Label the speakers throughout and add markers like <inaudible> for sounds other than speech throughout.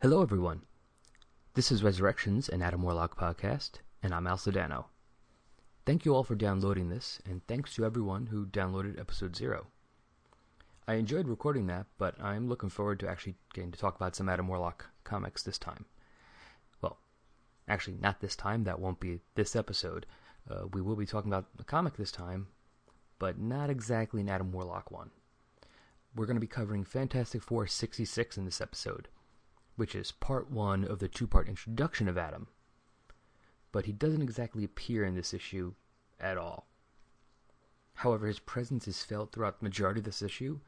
Speaker 1: Hello, everyone. This is Resurrections, an Adam Warlock podcast, and I'm Al Sedano. Thank you all for downloading this, and thanks to everyone who downloaded episode zero. I enjoyed recording that, but I'm looking forward to actually getting to talk about some Adam Warlock comics this time. Well, actually, not this time, that won't be this episode. Uh, we will be talking about a comic this time, but not exactly an Adam Warlock one. We're going to be covering Fantastic Four 66 in this episode which is part one of the two part introduction of Adam. But he doesn't exactly appear in this issue at all. However, his presence is felt throughout the majority of this issue,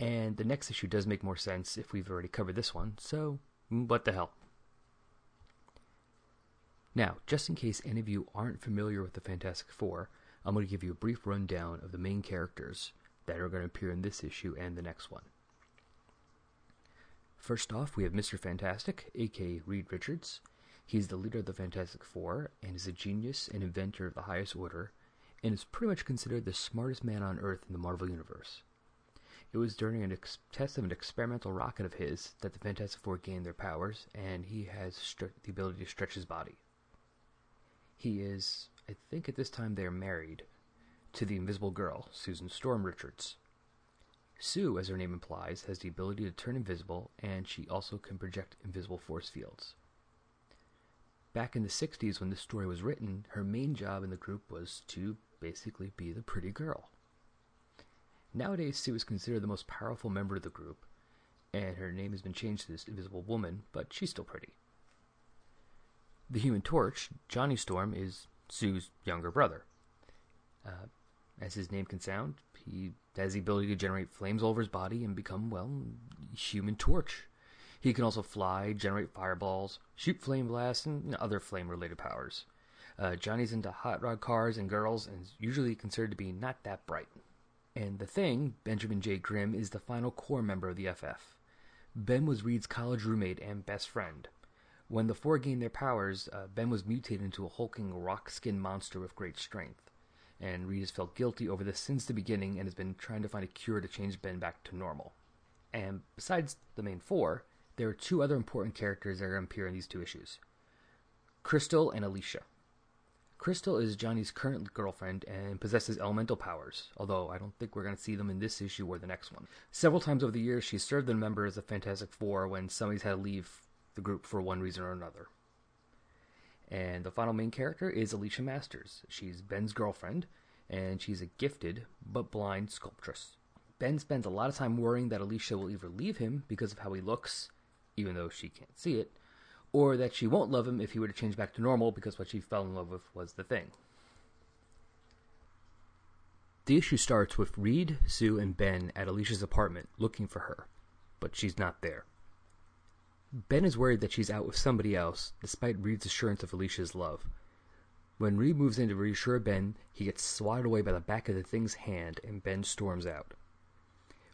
Speaker 1: and the next issue does make more sense if we've already covered this one, so mm, what the hell. Now, just in case any of you aren't familiar with the Fantastic Four, I'm going to give you a brief rundown of the main characters that are going to appear in this issue and the next one. First off, we have Mr. Fantastic, aka Reed Richards. He's the leader of the Fantastic Four and is a genius and inventor of the highest order, and is pretty much considered the smartest man on Earth in the Marvel Universe. It was during a ex- test of an experimental rocket of his that the Fantastic Four gained their powers, and he has stre- the ability to stretch his body. He is, I think at this time they're married, to the Invisible Girl, Susan Storm Richards. Sue, as her name implies, has the ability to turn invisible, and she also can project invisible force fields. Back in the 60s, when this story was written, her main job in the group was to basically be the pretty girl. Nowadays, Sue is considered the most powerful member of the group, and her name has been changed to this Invisible Woman, but she's still pretty. The Human Torch, Johnny Storm, is Sue's younger brother. Uh, as his name can sound, he has the ability to generate flames all over his body and become, well, human torch. He can also fly, generate fireballs, shoot flame blasts, and other flame related powers. Uh, Johnny's into hot rod cars and girls and is usually considered to be not that bright. And the thing, Benjamin J. Grimm, is the final core member of the FF. Ben was Reed's college roommate and best friend. When the four gained their powers, uh, Ben was mutated into a hulking rock skinned monster with great strength and Reed has felt guilty over this since the beginning and has been trying to find a cure to change Ben back to normal. And besides the main four, there are two other important characters that are going to appear in these two issues Crystal and Alicia. Crystal is Johnny's current girlfriend and possesses elemental powers, although I don't think we're going to see them in this issue or the next one. Several times over the years, she's served the members of Fantastic Four when somebody's had to leave the group for one reason or another. And the final main character is Alicia Masters. She's Ben's girlfriend, and she's a gifted but blind sculptress. Ben spends a lot of time worrying that Alicia will either leave him because of how he looks, even though she can't see it, or that she won't love him if he were to change back to normal because what she fell in love with was the thing. The issue starts with Reed, Sue, and Ben at Alicia's apartment looking for her, but she's not there. Ben is worried that she's out with somebody else, despite Reed's assurance of Alicia's love. When Reed moves in to reassure Ben, he gets swatted away by the back of the thing's hand, and Ben storms out.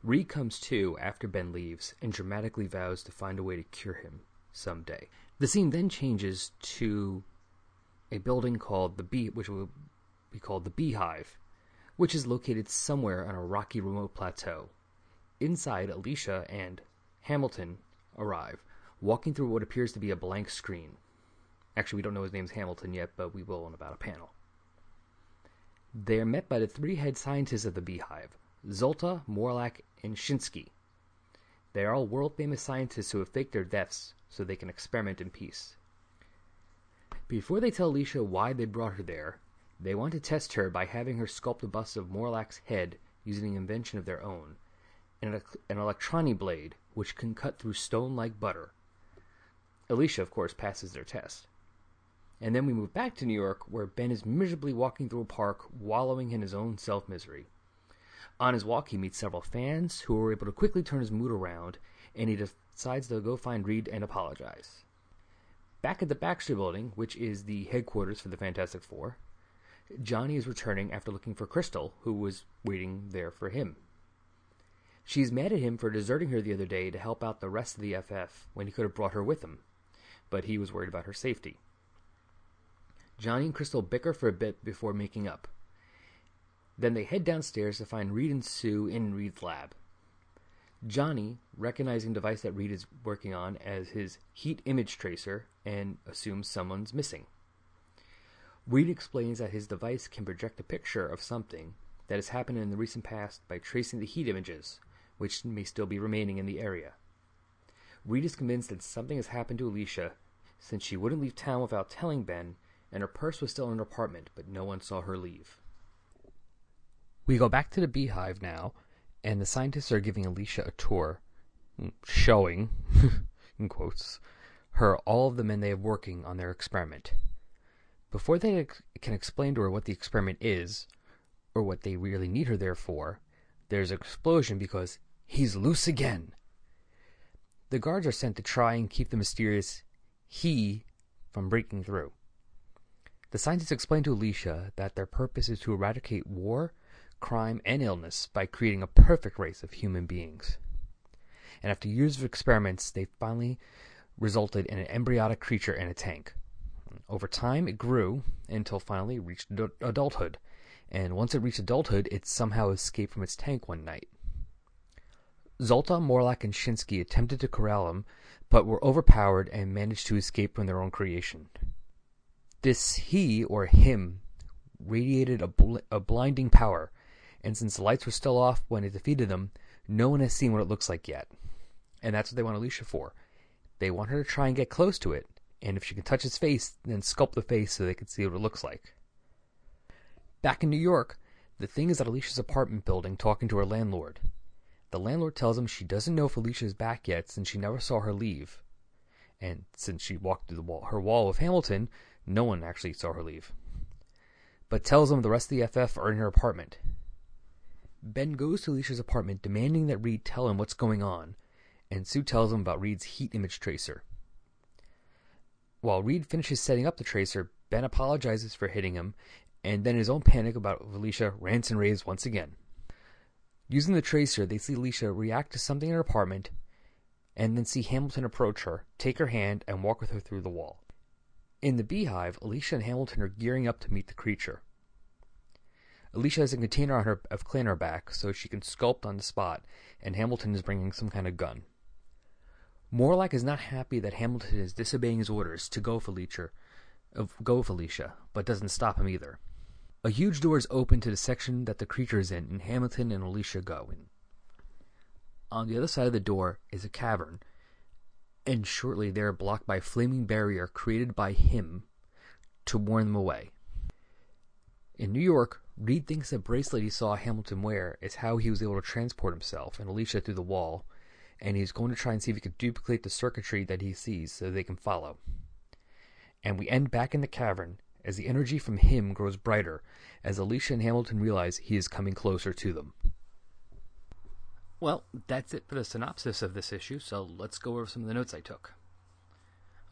Speaker 1: Reed comes to after Ben leaves and dramatically vows to find a way to cure him someday. The scene then changes to a building called the Bee, which will be called the Beehive, which is located somewhere on a rocky remote plateau. Inside, Alicia and Hamilton arrive, walking through what appears to be a blank screen. Actually, we don't know his name's Hamilton yet, but we will in about a panel. They are met by the three head scientists of the Beehive Zolta, Morlock, and Shinsky. They are all world famous scientists who have faked their deaths so they can experiment in peace. Before they tell Alicia why they brought her there, they want to test her by having her sculpt a bust of Morlock's head using an invention of their own an, an electroni blade which can cut through stone like butter. Alicia, of course, passes their test. And then we move back to New York, where Ben is miserably walking through a park, wallowing in his own self misery. On his walk, he meets several fans who are able to quickly turn his mood around, and he decides to go find Reed and apologize. Back at the Baxter Building, which is the headquarters for the Fantastic Four, Johnny is returning after looking for Crystal, who was waiting there for him. She's mad at him for deserting her the other day to help out the rest of the FF when he could have brought her with him but he was worried about her safety. Johnny and Crystal bicker for a bit before making up. Then they head downstairs to find Reed and Sue in Reed's lab. Johnny, recognizing the device that Reed is working on as his heat image tracer, and assumes someone's missing. Reed explains that his device can project a picture of something that has happened in the recent past by tracing the heat images, which may still be remaining in the area. Reed is convinced that something has happened to Alicia since she wouldn't leave town without telling Ben, and her purse was still in her apartment, but no one saw her leave. We go back to the beehive now, and the scientists are giving Alicia a tour, mm, showing, <laughs> in quotes, her all of the men they have working on their experiment. Before they can explain to her what the experiment is, or what they really need her there for, there's an explosion because he's loose again. The guards are sent to try and keep the mysterious he from breaking through. The scientists explain to Alicia that their purpose is to eradicate war, crime, and illness by creating a perfect race of human beings. And after years of experiments, they finally resulted in an embryonic creature in a tank. Over time, it grew until finally it reached adulthood, and once it reached adulthood, it somehow escaped from its tank one night. Zolta, Morlock, and Shinsky attempted to corral him, but were overpowered and managed to escape from their own creation. This he, or him, radiated a, bl- a blinding power, and since the lights were still off when it defeated them, no one has seen what it looks like yet. And that's what they want Alicia for. They want her to try and get close to it, and if she can touch its face, then sculpt the face so they can see what it looks like. Back in New York, the thing is at Alicia's apartment building talking to her landlord. The landlord tells him she doesn't know if Alicia is back yet since she never saw her leave. And since she walked through her wall with Hamilton, no one actually saw her leave. But tells him the rest of the FF are in her apartment. Ben goes to Alicia's apartment demanding that Reed tell him what's going on, and Sue tells him about Reed's heat image tracer. While Reed finishes setting up the tracer, Ben apologizes for hitting him and then his own panic about Alicia rants and raves once again. Using the tracer, they see Alicia react to something in her apartment, and then see Hamilton approach her, take her hand, and walk with her through the wall. In the beehive, Alicia and Hamilton are gearing up to meet the creature. Alicia has a container on her of cleaner back so she can sculpt on the spot, and Hamilton is bringing some kind of gun. Morlock is not happy that Hamilton is disobeying his orders to go Felicia, go Felicia, but doesn't stop him either. A huge door is open to the section that the creature is in, and Hamilton and Alicia go in. On the other side of the door is a cavern, and shortly they are blocked by a flaming barrier created by him to warn them away. In New York, Reed thinks the bracelet he saw Hamilton wear is how he was able to transport himself and Alicia through the wall, and he's going to try and see if he can duplicate the circuitry that he sees so they can follow. And we end back in the cavern as the energy from him grows brighter as Alicia and Hamilton realize he is coming closer to them. Well, that's it for the synopsis of this issue, so let's go over some of the notes I took.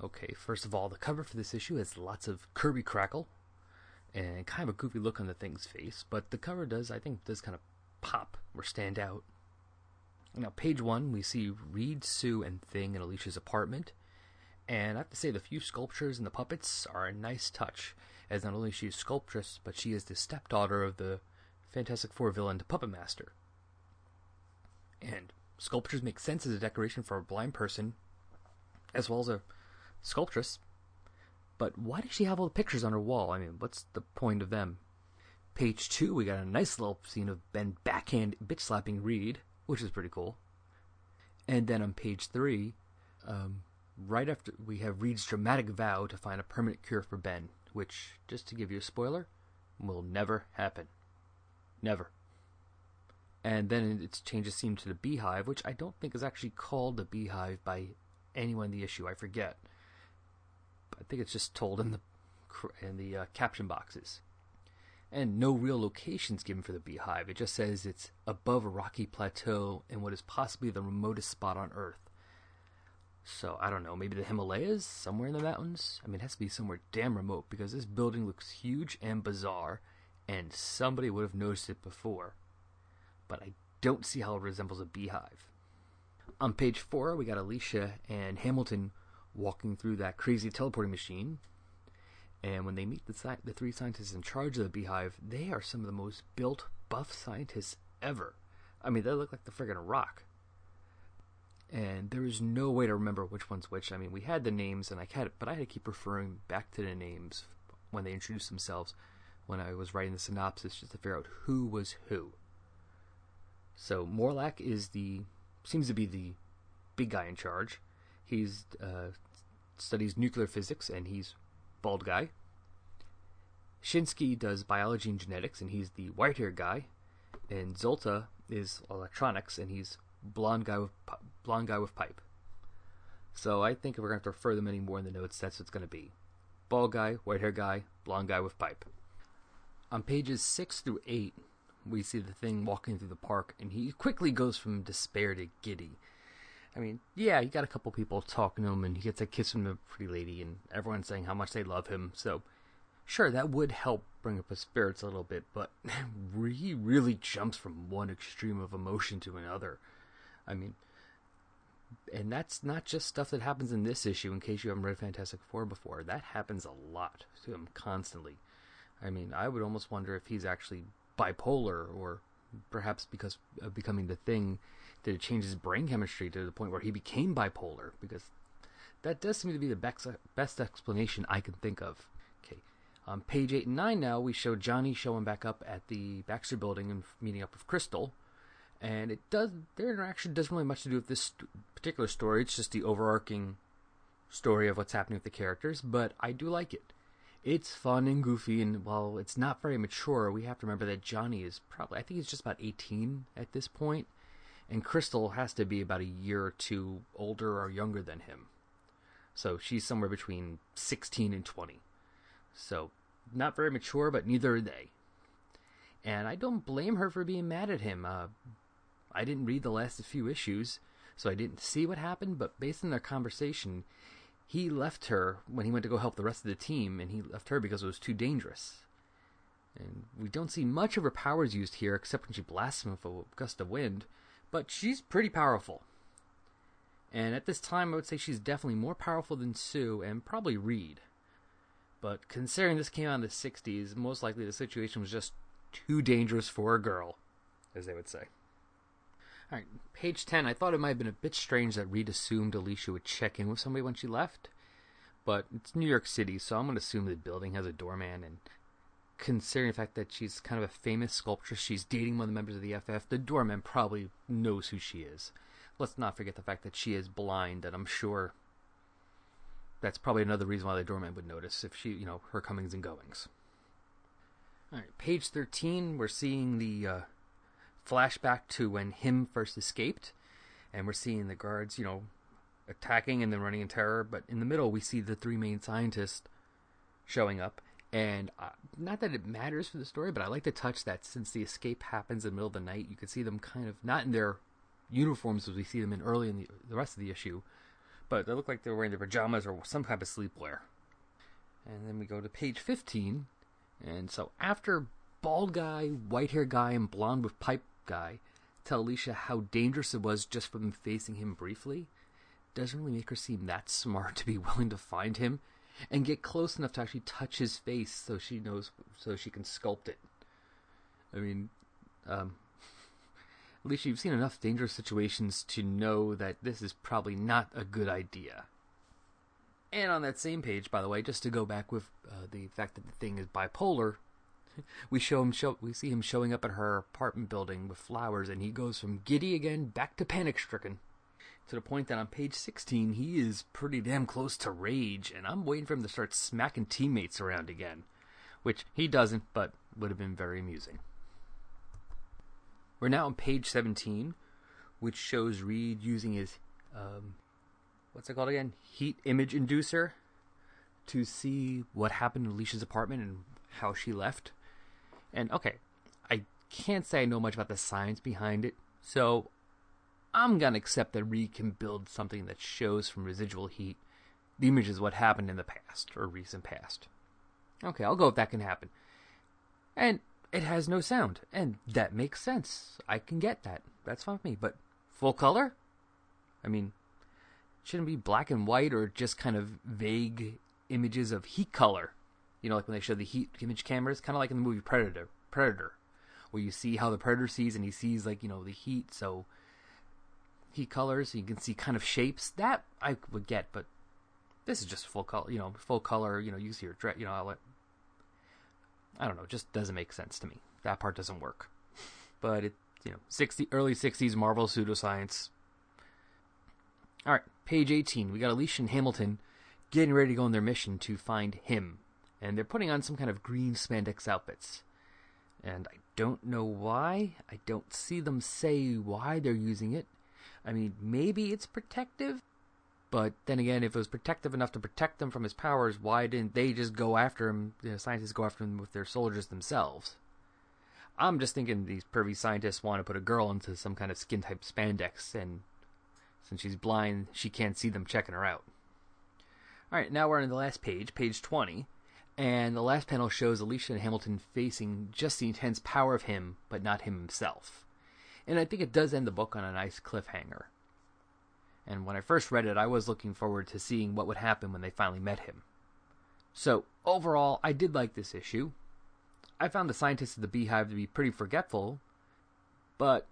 Speaker 1: Okay, first of all, the cover for this issue has lots of Kirby crackle and kind of a goofy look on the thing's face, but the cover does, I think, does kind of pop or stand out. Now, page one, we see Reed, Sue, and Thing in Alicia's apartment. And I have to say, the few sculptures and the puppets are a nice touch, as not only she is sculptress, but she is the stepdaughter of the Fantastic Four villain, the Puppet Master. And sculptures make sense as a decoration for a blind person, as well as a sculptress. But why does she have all the pictures on her wall? I mean, what's the point of them? Page two, we got a nice little scene of Ben backhand bitch slapping Reed, which is pretty cool. And then on page three, um, right after we have Reed's dramatic vow to find a permanent cure for Ben, which, just to give you a spoiler, will never happen. Never. And then it changes scene to the Beehive, which I don't think is actually called the Beehive by anyone in the issue. I forget. I think it's just told in the in the uh, caption boxes. And no real locations given for the Beehive. It just says it's above a rocky plateau in what is possibly the remotest spot on Earth. So I don't know, maybe the Himalayas, somewhere in the mountains. I mean, it has to be somewhere damn remote because this building looks huge and bizarre, and somebody would have noticed it before. But I don't see how it resembles a beehive. On page four, we got Alicia and Hamilton walking through that crazy teleporting machine. And when they meet the, sci- the three scientists in charge of the beehive, they are some of the most built, buff scientists ever. I mean, they look like the friggin' rock. And there is no way to remember which one's which. I mean, we had the names, and I had, but I had to keep referring back to the names when they introduced themselves when I was writing the synopsis just to figure out who was who. So Morlock is the seems to be the big guy in charge. He's uh, studies nuclear physics, and he's bald guy. Shinsky does biology and genetics, and he's the white haired guy. And Zolta is electronics, and he's blonde guy with blonde guy with pipe. So I think if we're going to refer them any more in the notes, that's what's going to be. Bald guy, white hair guy, blonde guy with pipe. On pages six through eight, we see the thing walking through the park, and he quickly goes from despair to giddy. I mean, yeah, he got a couple people talking to him, and he gets a kiss from the pretty lady, and everyone's saying how much they love him. So, sure, that would help bring up his spirits a little bit, but <laughs> he really jumps from one extreme of emotion to another. I mean, and that's not just stuff that happens in this issue. In case you haven't read Fantastic Four before, that happens a lot to him constantly. I mean, I would almost wonder if he's actually bipolar, or perhaps because of becoming the thing, did it change his brain chemistry to the point where he became bipolar? Because that does seem to be the best, best explanation I can think of. Okay, on page eight and nine now, we show Johnny showing back up at the Baxter Building and meeting up with Crystal and it does their interaction doesn't really much to do with this particular story. It's just the overarching story of what's happening with the characters, but I do like it. It's fun and goofy, and while it's not very mature, we have to remember that Johnny is probably I think he's just about 18 at this point, and Crystal has to be about a year or two older or younger than him. So she's somewhere between 16 and 20. So not very mature, but neither are they. And I don't blame her for being mad at him. Uh, I didn't read the last few issues, so I didn't see what happened, but based on their conversation, he left her when he went to go help the rest of the team, and he left her because it was too dangerous. And we don't see much of her powers used here, except when she blasts him with a gust of wind, but she's pretty powerful. And at this time, I would say she's definitely more powerful than Sue and probably Reed. But considering this came out in the 60s, most likely the situation was just too dangerous for a girl, as they would say. All right, page 10. I thought it might have been a bit strange that Reed assumed Alicia would check in with somebody when she left. But it's New York City, so I'm going to assume the building has a doorman. And considering the fact that she's kind of a famous sculptress, she's dating one of the members of the FF, the doorman probably knows who she is. Let's not forget the fact that she is blind, and I'm sure that's probably another reason why the doorman would notice if she, you know, her comings and goings. All right, page 13, we're seeing the uh, flashback to when him first escaped, and we're seeing the guards, you know, attacking and then running in terror. But in the middle, we see the three main scientists showing up. And uh, not that it matters for the story, but I like to touch that since the escape happens in the middle of the night, you can see them kind of not in their uniforms as we see them in early in the, the rest of the issue, but they look like they're wearing their pajamas or some type of sleepwear. And then we go to page 15. And so after bald guy, white hair guy, and blonde with pipe guy tell Alicia how dangerous it was just from facing him briefly doesn't really make her seem that smart to be <laughs> willing to find him and get close enough to actually touch his face so she knows so she can sculpt it. I mean, um, <laughs> Alicia, you've seen enough dangerous situations to know that this is probably not a good idea. And on that same page, by the way, just to go back with uh, the fact that the thing is bipolar, <laughs> we show him show we see him showing up at her apartment building with flowers and he goes from giddy again back to panic stricken to the point that on page 16 he is pretty damn close to rage and i'm waiting for him to start smacking teammates around again. Which he doesn't but would have been very amusing. We're now on page 17 which shows reed using his um, what's it called again? Heat image inducer to see what happened in alicia's apartment and how she left and okay, I can't say I know much about the science behind it, so I'm gonna accept that Reed can build something that shows from residual heat the images of what happened in the past or recent past. Okay, I'll go if that can happen. And it has no sound, and that makes sense. I can get that. That's fine with me. But full color? I mean, shouldn't be black and white or just kind of vague images of heat color. You know, like when they show the heat image cameras, kind of like in the movie Predator. Predator, where you see how the predator sees, and he sees like you know the heat. So he colors. You can see kind of shapes that I would get, but this is just full color. You know, full color. You know, you see her dress. You know, I'll I don't know. Just doesn't make sense to me. That part doesn't work. But it, you know, sixty early '60s Marvel pseudoscience. All right, page 18. We got Alicia and Hamilton getting ready to go on their mission to find him, and they're putting on some kind of green spandex outfits. And I don't know why. I don't see them say why they're using it. I mean, maybe it's protective, but then again, if it was protective enough to protect them from his powers, why didn't they just go after him? You know, scientists go after him with their soldiers themselves. I'm just thinking these pervy scientists want to put a girl into some kind of skin type spandex, and since she's blind, she can't see them checking her out. All right, now we're on the last page, page 20, and the last panel shows Alicia and Hamilton facing just the intense power of him, but not him himself. And I think it does end the book on a nice cliffhanger. And when I first read it, I was looking forward to seeing what would happen when they finally met him. So, overall, I did like this issue. I found the scientists of the Beehive to be pretty forgetful, but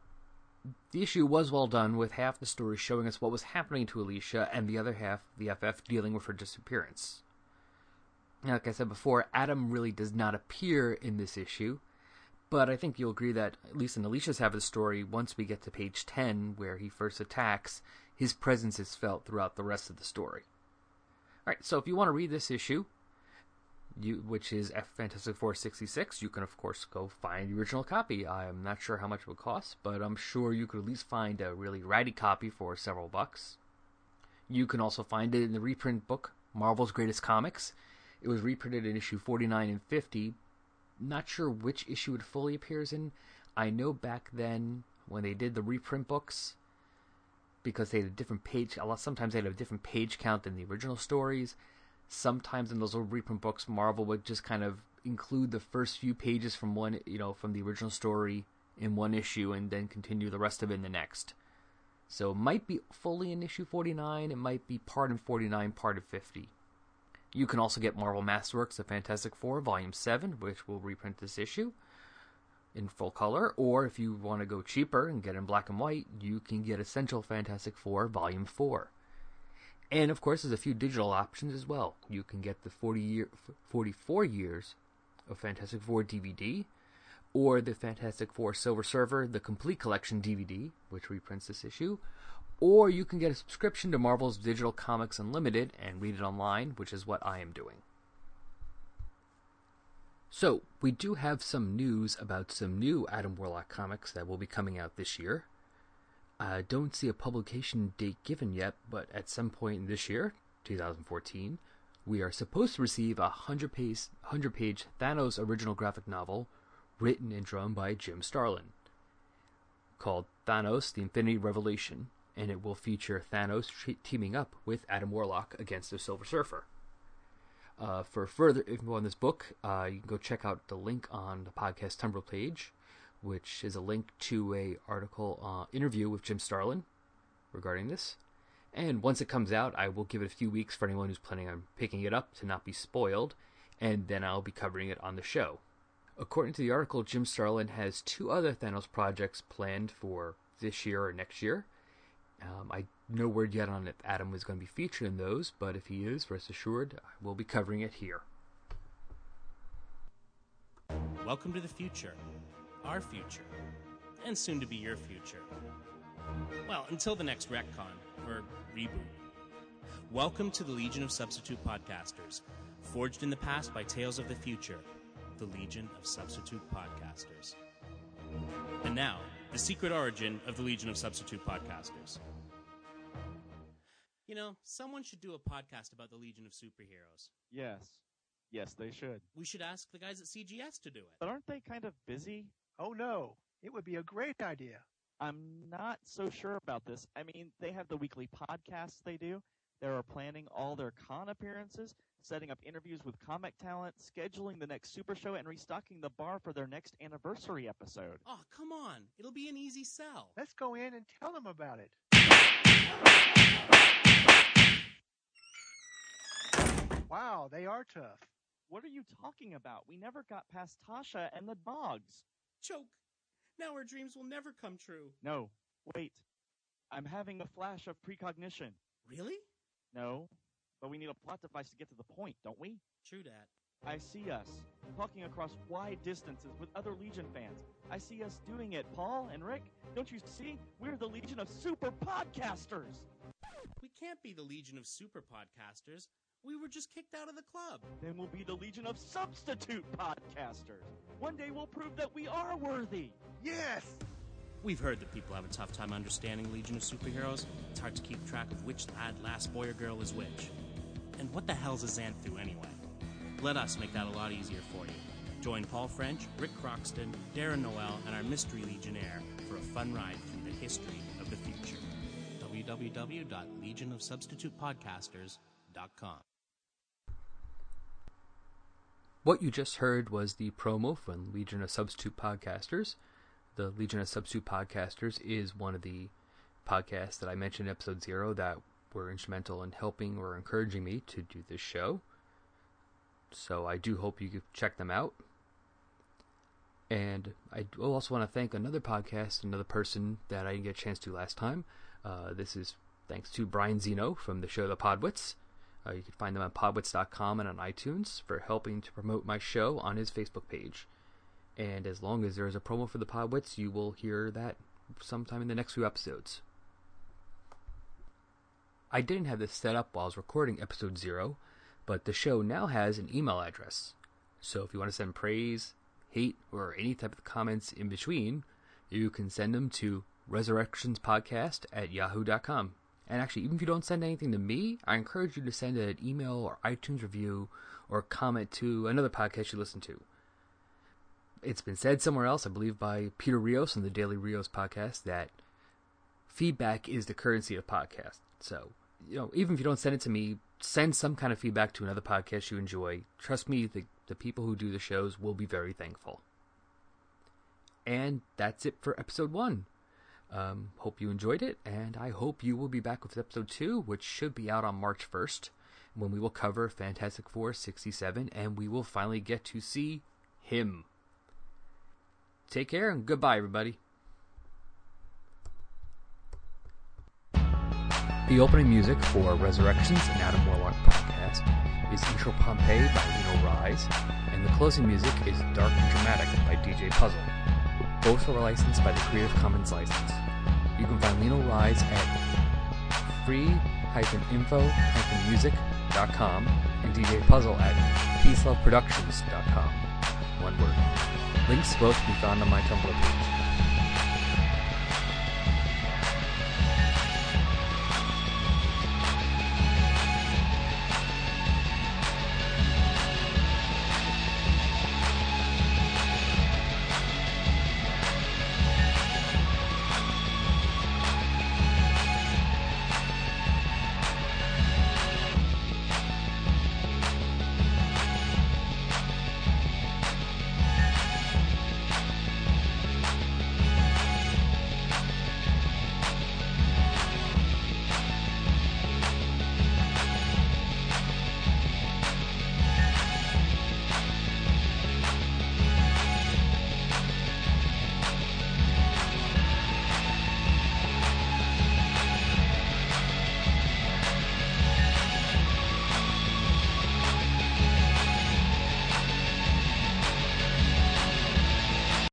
Speaker 1: the issue was well done, with half the story showing us what was happening to Alicia and the other half, the FF, dealing with her disappearance. Like I said before, Adam really does not appear in this issue, but I think you'll agree that, at least in Alicia's half of the story, once we get to page 10, where he first attacks, his presence is felt throughout the rest of the story. Alright, so if you want to read this issue, you, which is F Fantastic Four 66, you can of course go find the original copy. I'm not sure how much it would cost, but I'm sure you could at least find a really ratty copy for several bucks. You can also find it in the reprint book, Marvel's Greatest Comics. It was reprinted in issue 49 and 50. Not sure which issue it fully appears in. I know back then when they did the reprint books, because they had a different page, a lot sometimes they had a different page count than the original stories sometimes in those old reprint books, Marvel would just kind of include the first few pages from one, you know, from the original story in one issue and then continue the rest of it in the next. So it might be fully in issue 49, it might be part in 49, part of 50. You can also get Marvel Masterworks The Fantastic Four, Volume 7, which will reprint this issue in full color, or if you want to go cheaper and get in black and white, you can get Essential Fantastic Four, Volume 4. And of course, there's a few digital options as well. You can get the 40 year, 44 years of Fantastic Four DVD, or the Fantastic Four Silver Surfer, the complete collection DVD, which reprints this issue, or you can get a subscription to Marvel's Digital Comics Unlimited and read it online, which is what I am doing. So, we do have some news about some new Adam Warlock comics that will be coming out this year. I don't see a publication date given yet, but at some point in this year, 2014, we are supposed to receive a 100 page, 100 page Thanos original graphic novel written and drawn by Jim Starlin called Thanos The Infinity Revelation, and it will feature Thanos teaming up with Adam Warlock against the Silver Surfer. Uh, for further info on this book, uh, you can go check out the link on the podcast Tumblr page which is a link to a article uh, interview with Jim Starlin regarding this. And once it comes out, I will give it a few weeks for anyone who's planning on picking it up to not be spoiled, and then I'll be covering it on the show. According to the article, Jim Starlin has two other Thanos projects planned for this year or next year. Um, I no word yet on if Adam is going to be featured in those, but if he is, rest assured, I will be covering it here.
Speaker 2: Welcome to the future our future, and soon to be your future. Well, until the next retcon, or reboot. Welcome to the Legion of Substitute Podcasters, forged in the past by Tales of the Future, the Legion of Substitute Podcasters. And now, the secret origin of the Legion of Substitute Podcasters. You know, someone should do a podcast about the Legion of Superheroes.
Speaker 3: Yes. Yes, they should.
Speaker 2: We should ask the guys at CGS to do it.
Speaker 3: But aren't they kind of busy?
Speaker 4: Oh no, it would be a great idea.
Speaker 3: I'm not so sure about this. I mean, they have the weekly podcasts they do. They are planning all their con appearances, setting up interviews with comic talent, scheduling the next super show, and restocking the bar for their next anniversary episode.
Speaker 2: Oh, come on. It'll be an easy sell.
Speaker 4: Let's go in and tell them about it. Wow, they are tough.
Speaker 3: What are you talking about? We never got past Tasha and the dogs.
Speaker 2: Choke. Now our dreams will never come true.
Speaker 3: No, wait. I'm having a flash of precognition.
Speaker 2: Really?
Speaker 3: No, but we need a plot device to get to the point, don't we?
Speaker 2: True that.
Speaker 3: I see us talking across wide distances with other Legion fans. I see us doing it, Paul and Rick. Don't you see? We're the Legion of Super Podcasters.
Speaker 2: We can't be the Legion of Super Podcasters. We were just kicked out of the club.
Speaker 3: Then we'll be the Legion of Substitute Podcasters. One day we'll prove that we are worthy.
Speaker 4: Yes!
Speaker 2: We've heard that people have a tough time understanding Legion of Superheroes. It's hard to keep track of which lad, last boy, or girl is which. And what the hell's a Xanthu anyway? Let us make that a lot easier for you. Join Paul French, Rick Croxton, Darren Noel, and our Mystery Legionnaire for a fun ride through the history of the future. www.legionofsubstitutepodcasters.com
Speaker 1: What you just heard was the promo from Legion of Substitute Podcasters. The Legion of Substitute Podcasters is one of the podcasts that I mentioned in episode zero that were instrumental in helping or encouraging me to do this show. So I do hope you check them out. And I also want to thank another podcast, another person that I didn't get a chance to last time. Uh, this is thanks to Brian Zeno from the show The Podwits. Uh, you can find them on podwits.com and on iTunes for helping to promote my show on his Facebook page. And as long as there is a promo for the Podwits, you will hear that sometime in the next few episodes. I didn't have this set up while I was recording episode zero, but the show now has an email address. So if you want to send praise, hate, or any type of comments in between, you can send them to resurrectionspodcast at yahoo.com. And actually, even if you don't send anything to me, I encourage you to send an email or iTunes review or comment to another podcast you listen to. It's been said somewhere else, I believe by Peter Rios on the Daily Rios podcast, that feedback is the currency of podcasts. So, you know, even if you don't send it to me, send some kind of feedback to another podcast you enjoy. Trust me, the, the people who do the shows will be very thankful. And that's it for episode one. Um, hope you enjoyed it, and I hope you will be back with episode 2, which should be out on March 1st, when we will cover Fantastic Four 67, and we will finally get to see him. Take care, and goodbye, everybody. The opening music for Resurrections and Adam Warlock podcast is Intro Pompeii by Lino Rise, and the closing music is Dark and Dramatic by DJ Puzzle. Both are licensed by the Creative Commons license. You can find Lino Rise at free-intro-music.com and DJ Puzzle at peaceloveproductions.com. One word. Links both be found on my Tumblr page.